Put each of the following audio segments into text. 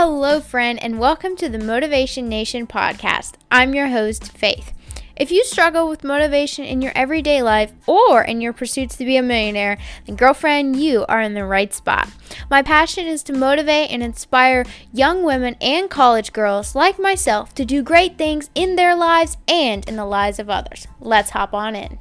Hello, friend, and welcome to the Motivation Nation podcast. I'm your host, Faith. If you struggle with motivation in your everyday life or in your pursuits to be a millionaire, then, girlfriend, you are in the right spot. My passion is to motivate and inspire young women and college girls like myself to do great things in their lives and in the lives of others. Let's hop on in.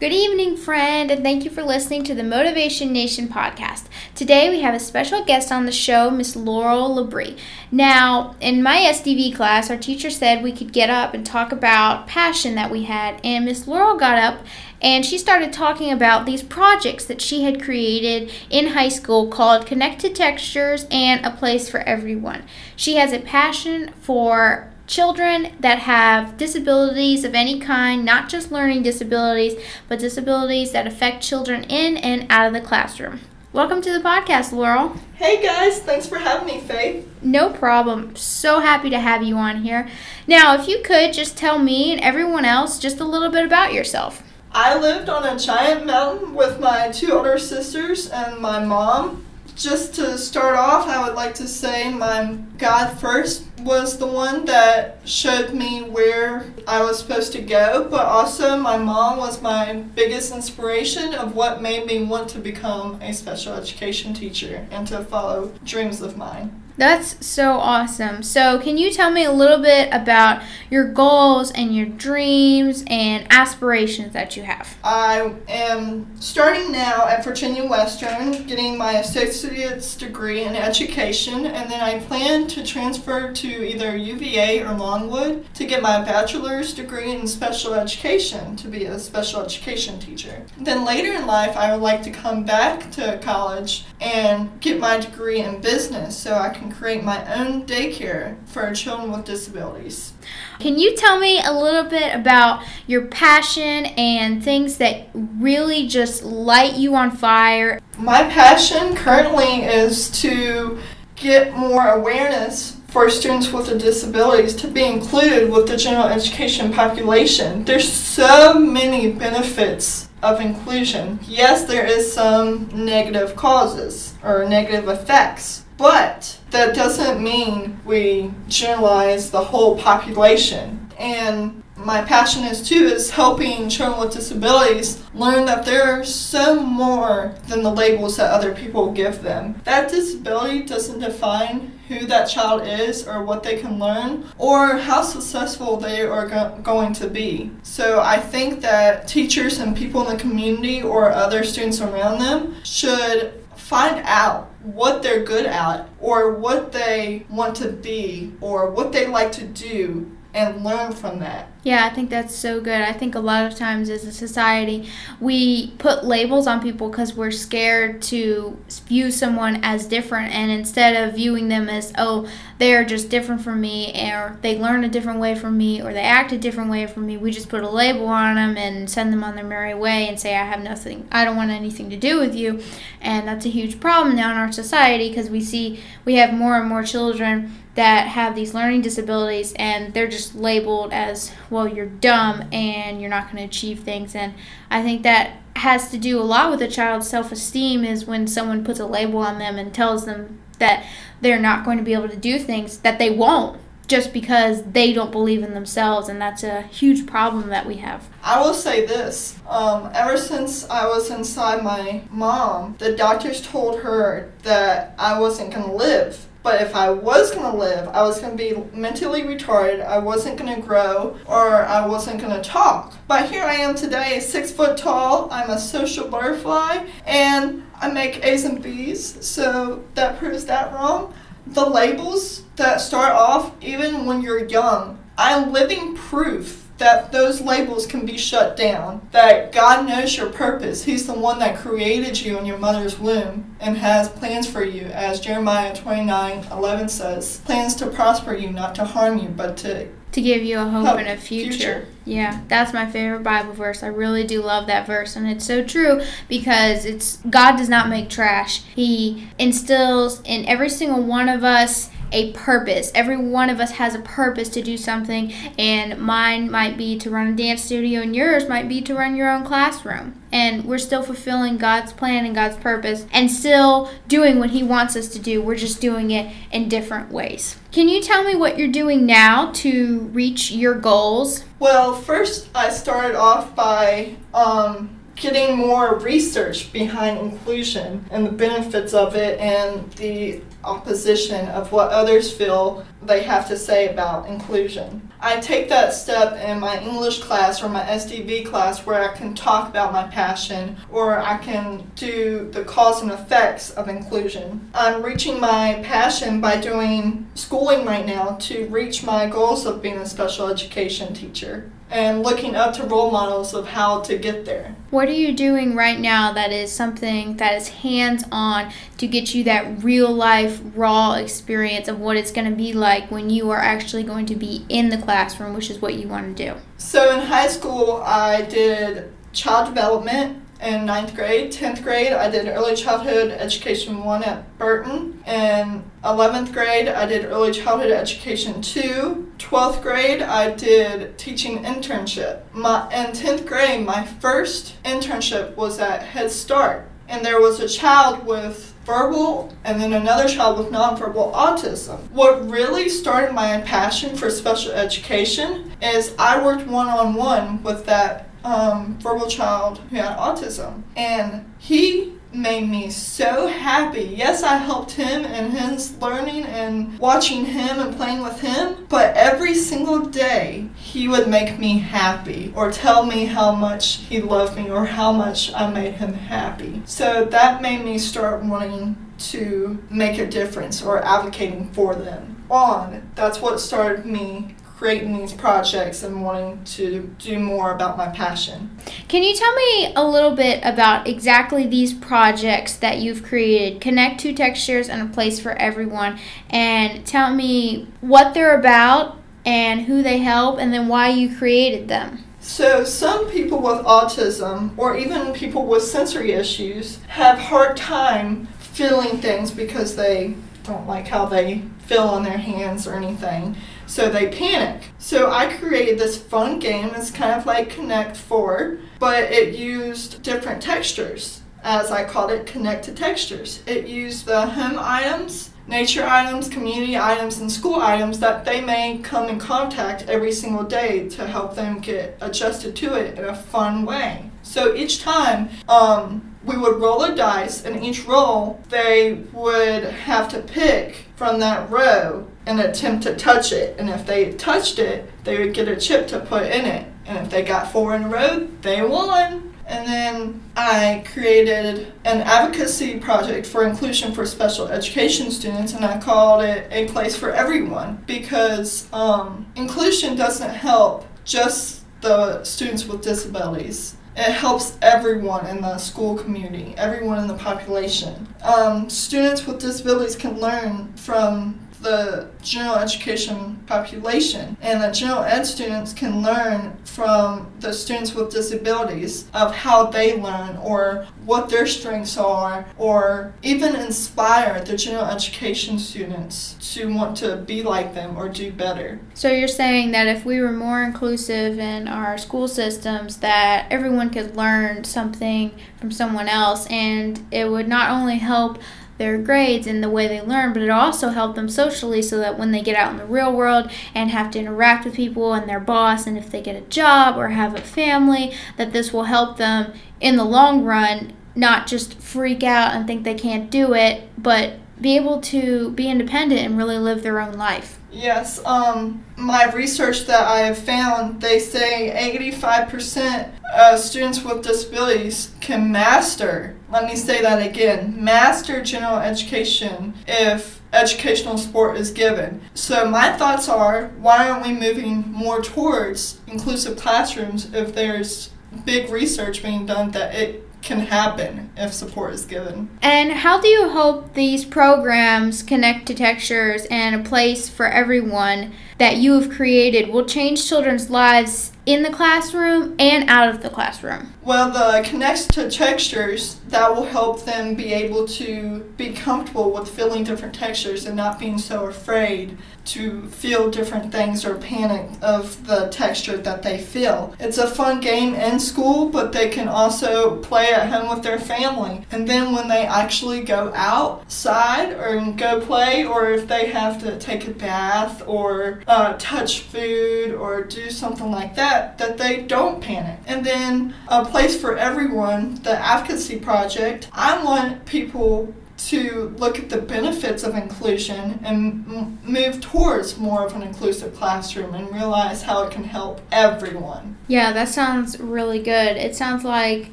Good evening, friend, and thank you for listening to the Motivation Nation podcast. Today we have a special guest on the show, Miss Laurel Labrie. Now, in my SDV class, our teacher said we could get up and talk about passion that we had, and Miss Laurel got up and she started talking about these projects that she had created in high school called Connected Textures and A Place for Everyone. She has a passion for children that have disabilities of any kind, not just learning disabilities, but disabilities that affect children in and out of the classroom. Welcome to the podcast, Laurel. Hey guys, thanks for having me, Faith. No problem. So happy to have you on here. Now, if you could just tell me and everyone else just a little bit about yourself. I lived on a giant mountain with my two older sisters and my mom. Just to start off, I would like to say my God first was the one that showed me where I was supposed to go, but also my mom was my biggest inspiration of what made me want to become a special education teacher and to follow dreams of mine. That's so awesome. So, can you tell me a little bit about your goals and your dreams and aspirations that you have? I am starting now at Virginia Western, getting my associate's degree in education, and then I plan to transfer to either UVA or Longwood to get my bachelor's degree in special education to be a special education teacher. Then later in life, I would like to come back to college and get my degree in business so I can create my own daycare for children with disabilities. Can you tell me a little bit about your passion and things that really just light you on fire? My passion currently is to get more awareness for students with disabilities to be included with the general education population. There's so many benefits of inclusion. Yes, there is some negative causes or negative effects, but that doesn't mean we generalize the whole population. And my passion is too is helping children with disabilities learn that they're so more than the labels that other people give them. That disability doesn't define who that child is or what they can learn or how successful they are go- going to be. So I think that teachers and people in the community or other students around them should find out what they're good at or what they want to be or what they like to do and learn from that. Yeah, I think that's so good. I think a lot of times as a society, we put labels on people because we're scared to view someone as different. And instead of viewing them as, oh, they're just different from me, or they learn a different way from me, or they act a different way from me, we just put a label on them and send them on their merry way and say, I have nothing, I don't want anything to do with you. And that's a huge problem now in our society because we see we have more and more children that have these learning disabilities and they're just labeled as well you're dumb and you're not going to achieve things. And i think that has to do a lot with a child's self-esteem is when someone puts a label on them and tells them that they're not going to be able to do things that they won't just because they don't believe in themselves. And that's a huge problem that we have. I will say this um, ever since i was inside my mom the doctors told her that i wasn't going to live but if I was going to live, I was going to be mentally retarded, I wasn't going to grow, or I wasn't going to talk. But here I am today, six foot tall, I'm a social butterfly, and I make A's and B's, so that proves that wrong. The labels that start off, even when you're young, I'm living proof that those labels can be shut down. That God knows your purpose. He's the one that created you in your mother's womb and has plans for you, as Jeremiah 29 11 says. Plans to prosper you, not to harm you, but to to give you a hope and a future. future. Yeah, that's my favorite Bible verse. I really do love that verse and it's so true because it's God does not make trash. He instills in every single one of us a purpose. Every one of us has a purpose to do something, and mine might be to run a dance studio, and yours might be to run your own classroom. And we're still fulfilling God's plan and God's purpose and still doing what He wants us to do. We're just doing it in different ways. Can you tell me what you're doing now to reach your goals? Well, first, I started off by um, getting more research behind inclusion and the benefits of it and the opposition of what others feel they have to say about inclusion. I take that step in my English class or my SDV class where I can talk about my passion or I can do the cause and effects of inclusion. I'm reaching my passion by doing schooling right now to reach my goals of being a special education teacher and looking up to role models of how to get there. What are you doing right now that is something that is hands on to get you that real life, raw experience of what it's going to be like when you are actually going to be in the classroom, which is what you want to do? So in high school, I did child development in ninth grade. 10th grade, I did early childhood education one at Burton. In 11th grade, I did early childhood education two. 12th grade, I did teaching internship. My, in 10th grade, my first internship was at Head Start. And there was a child with verbal and then another child with nonverbal autism. What really started my passion for special education is I worked one on one with that um, verbal child who had autism. And he made me so happy. Yes, I helped him in his learning and watching him and playing with him, but every single day he would make me happy or tell me how much he loved me or how much I made him happy. So that made me start wanting to make a difference or advocating for them. On, that's what started me creating these projects and wanting to do more about my passion. Can you tell me a little bit about exactly these projects that you've created? Connect two textures and a place for everyone, and tell me what they're about and who they help, and then why you created them. So, some people with autism or even people with sensory issues have hard time feeling things because they don't like how they feel on their hands or anything. So they panic. So I created this fun game. It's kind of like Connect 4, but it used different textures. As I called it, Connect to Textures. It used the home items, nature items, community items, and school items that they may come in contact every single day to help them get adjusted to it in a fun way. So each time, um, we would roll a dice, and each roll they would have to pick from that row and attempt to touch it. And if they touched it, they would get a chip to put in it. And if they got four in a row, they won. And then I created an advocacy project for inclusion for special education students, and I called it A Place for Everyone because um, inclusion doesn't help just the students with disabilities it helps everyone in the school community, everyone in the population. Um, students with disabilities can learn from the general education population. And the general ed students can learn from the students with disabilities of how they learn or what their strengths are, or even inspire the general education students to want to be like them or do better. So you're saying that if we were more inclusive in our school systems, that everyone could learn something from someone else, and it would not only help their grades and the way they learn, but it also helped them socially so that when they get out in the real world and have to interact with people and their boss, and if they get a job or have a family, that this will help them in the long run not just freak out and think they can't do it, but be able to be independent and really live their own life. Yes, um, my research that I have found, they say 85% of students with disabilities can master, let me say that again, master general education if educational support is given. So my thoughts are, why aren't we moving more towards inclusive classrooms if there's big research being done that it can happen if support is given. And how do you hope these programs connect to textures and a place for everyone that you have created will change children's lives in the classroom and out of the classroom? Well, the connects to textures that will help them be able to be comfortable with feeling different textures and not being so afraid to feel different things or panic of the texture that they feel. It's a fun game in school, but they can also play at home with their family. And then when they actually go outside or go play, or if they have to take a bath or uh, touch food or do something like that, that they don't panic. And then a place for everyone, the advocacy project, I want people to look at the benefits of inclusion and m- move towards more of an inclusive classroom and realize how it can help everyone. Yeah, that sounds really good. It sounds like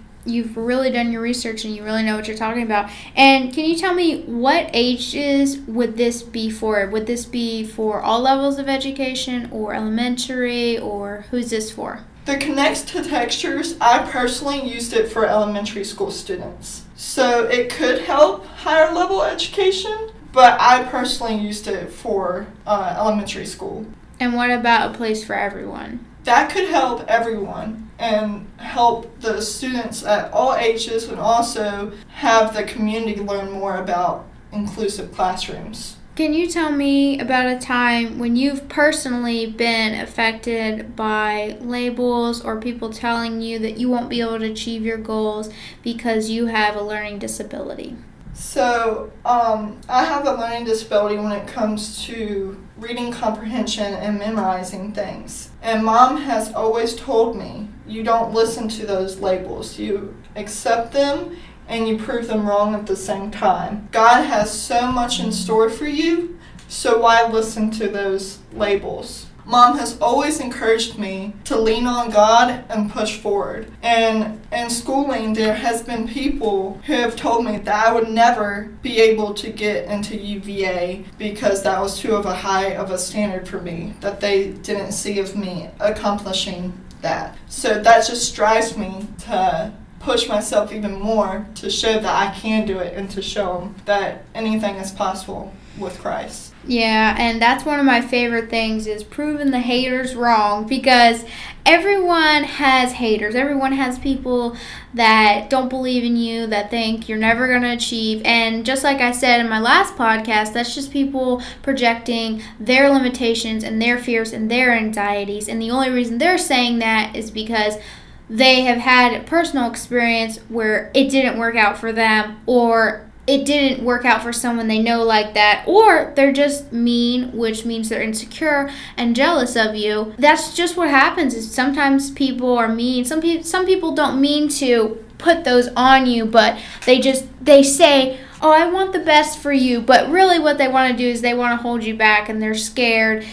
you've really done your research and you really know what you're talking about. And can you tell me what ages would this be for? Would this be for all levels of education or elementary or who's this for? The connects to textures, I personally used it for elementary school students. So it could help higher level education, but I personally used it for uh, elementary school. And what about a place for everyone? That could help everyone and help the students at all ages and also have the community learn more about inclusive classrooms. Can you tell me about a time when you've personally been affected by labels or people telling you that you won't be able to achieve your goals because you have a learning disability? So, um, I have a learning disability when it comes to reading comprehension and memorizing things. And mom has always told me you don't listen to those labels, you accept them and you prove them wrong at the same time. God has so much in store for you, so why listen to those labels? Mom has always encouraged me to lean on God and push forward. And in schooling, there has been people who have told me that I would never be able to get into UVA because that was too of a high of a standard for me, that they didn't see of me accomplishing that. So that just drives me to push myself even more to show that I can do it and to show them that anything is possible with Christ. Yeah, and that's one of my favorite things is proving the haters wrong because everyone has haters. Everyone has people that don't believe in you, that think you're never going to achieve. And just like I said in my last podcast, that's just people projecting their limitations and their fears and their anxieties. And the only reason they're saying that is because they have had a personal experience where it didn't work out for them or it didn't work out for someone they know like that or they're just mean which means they're insecure and jealous of you. That's just what happens is sometimes people are mean. Some people some people don't mean to put those on you but they just they say oh i want the best for you but really what they want to do is they want to hold you back and they're scared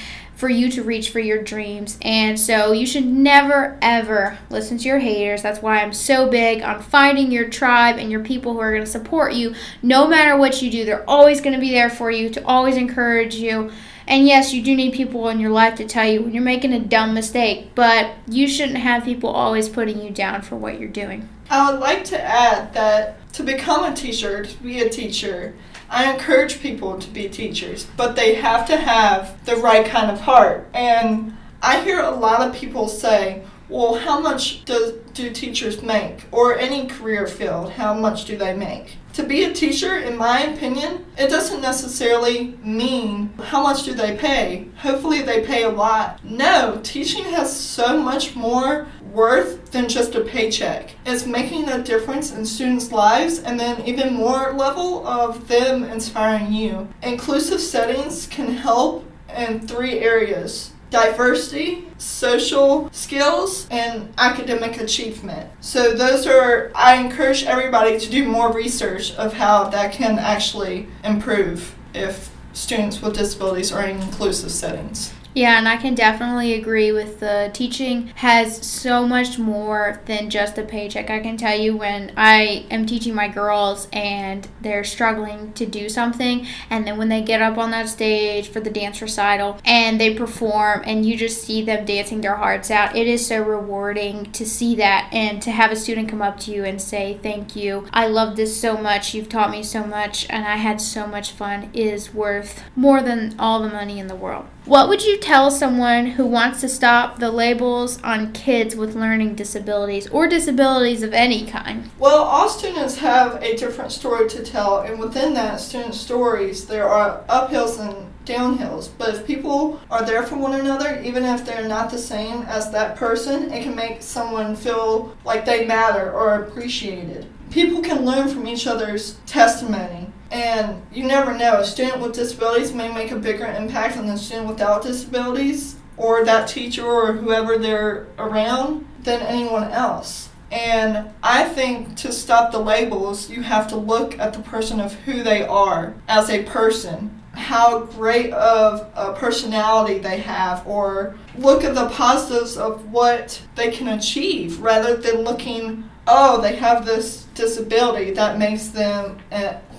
for you to reach for your dreams. And so you should never, ever listen to your haters. That's why I'm so big on finding your tribe and your people who are going to support you no matter what you do. They're always going to be there for you, to always encourage you. And yes, you do need people in your life to tell you when you're making a dumb mistake, but you shouldn't have people always putting you down for what you're doing. I would like to add that to become a teacher, to be a teacher, I encourage people to be teachers, but they have to have the right kind of heart. And I hear a lot of people say, well, how much do, do teachers make? Or any career field, how much do they make? To be a teacher, in my opinion, it doesn't necessarily mean how much do they pay. Hopefully, they pay a lot. No, teaching has so much more worth than just a paycheck. It's making a difference in students' lives and then even more level of them inspiring you. Inclusive settings can help in three areas diversity, social skills, and academic achievement. So, those are, I encourage everybody to do more research of how that can actually improve if students with disabilities are in inclusive settings. Yeah, and I can definitely agree with the teaching has so much more than just a paycheck. I can tell you when I am teaching my girls and they're struggling to do something, and then when they get up on that stage for the dance recital and they perform, and you just see them dancing their hearts out, it is so rewarding to see that and to have a student come up to you and say, Thank you. I love this so much. You've taught me so much, and I had so much fun, is worth more than all the money in the world. What would you tell someone who wants to stop the labels on kids with learning disabilities or disabilities of any kind? Well, all students have a different story to tell, and within that student stories, there are uphills and downhills. But if people are there for one another, even if they're not the same as that person, it can make someone feel like they matter or appreciated. People can learn from each other's testimony. And you never know, a student with disabilities may make a bigger impact on the student without disabilities or that teacher or whoever they're around than anyone else. And I think to stop the labels, you have to look at the person of who they are as a person how great of a personality they have or look at the positives of what they can achieve rather than looking oh they have this disability that makes them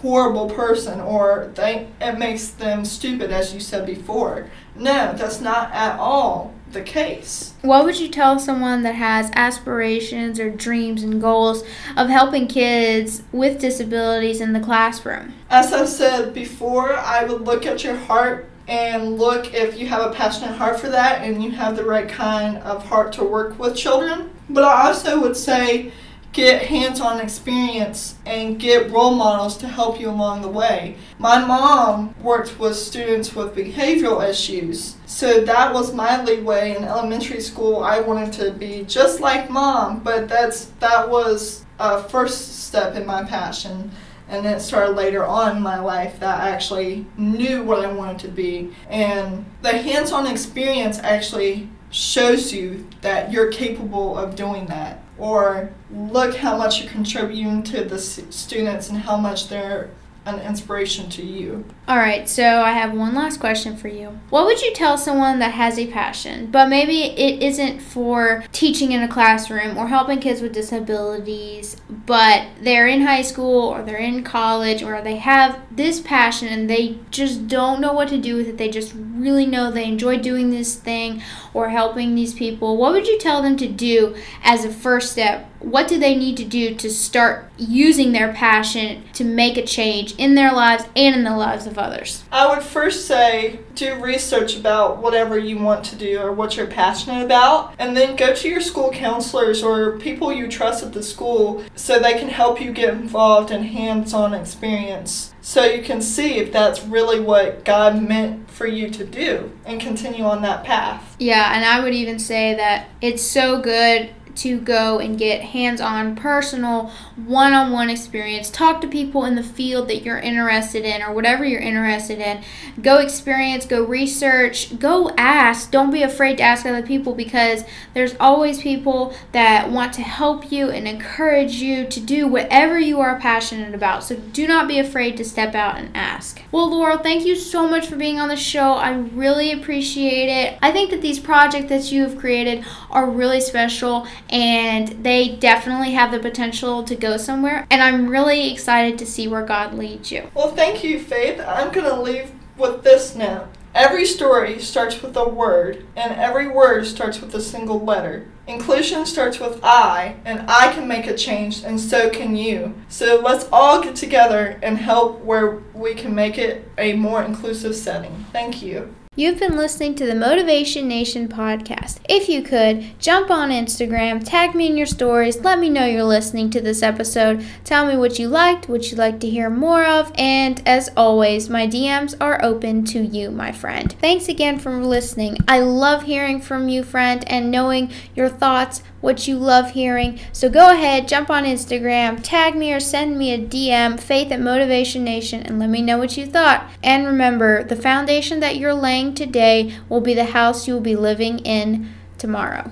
horrible person or they it makes them stupid as you said before no that's not at all the case. What would you tell someone that has aspirations or dreams and goals of helping kids with disabilities in the classroom? As I said before, I would look at your heart and look if you have a passionate heart for that and you have the right kind of heart to work with children. But I also would say get hands on experience and get role models to help you along the way. My mom worked with students with behavioral issues, so that was my leeway in elementary school. I wanted to be just like mom, but that's that was a first step in my passion. And then it started later on in my life that I actually knew what I wanted to be. And the hands on experience actually shows you that you're capable of doing that or look how much you're contributing to the students and how much they're an inspiration to you. All right, so I have one last question for you. What would you tell someone that has a passion, but maybe it isn't for teaching in a classroom or helping kids with disabilities, but they're in high school or they're in college or they have this passion and they just don't know what to do with it? They just really know they enjoy doing this thing or helping these people. What would you tell them to do as a first step what do they need to do to start using their passion to make a change in their lives and in the lives of others? I would first say do research about whatever you want to do or what you're passionate about, and then go to your school counselors or people you trust at the school so they can help you get involved in hands on experience so you can see if that's really what God meant for you to do and continue on that path. Yeah, and I would even say that it's so good to go and get hands on, personal, one on one experience. Talk to people in the field that you're interested in or whatever you're interested in. Go experience, go research, go ask. Don't be afraid to ask other people because there's always people that want to help you and encourage you to do whatever you are passionate about. So do not be afraid to step out and ask. Well, Laurel, thank you so much for being on the show. I really appreciate it. I think that these projects that you have created are really special and they definitely have the potential to go somewhere. And I'm really excited to see where God leads you. Well, thank you, Faith. I'm going to leave with this now. Every story starts with a word, and every word starts with a single letter. Inclusion starts with I, and I can make a change, and so can you. So let's all get together and help where we can make it a more inclusive setting. Thank you. You've been listening to the Motivation Nation podcast. If you could, jump on Instagram, tag me in your stories, let me know you're listening to this episode. Tell me what you liked, what you'd like to hear more of, and as always, my DMs are open to you, my friend. Thanks again for listening. I love hearing from you, friend, and knowing your thoughts, what you love hearing. So go ahead, jump on Instagram, tag me or send me a DM, faith at Motivation Nation, and let me know what you thought. And remember, the foundation that you're laying today will be the house you will be living in tomorrow.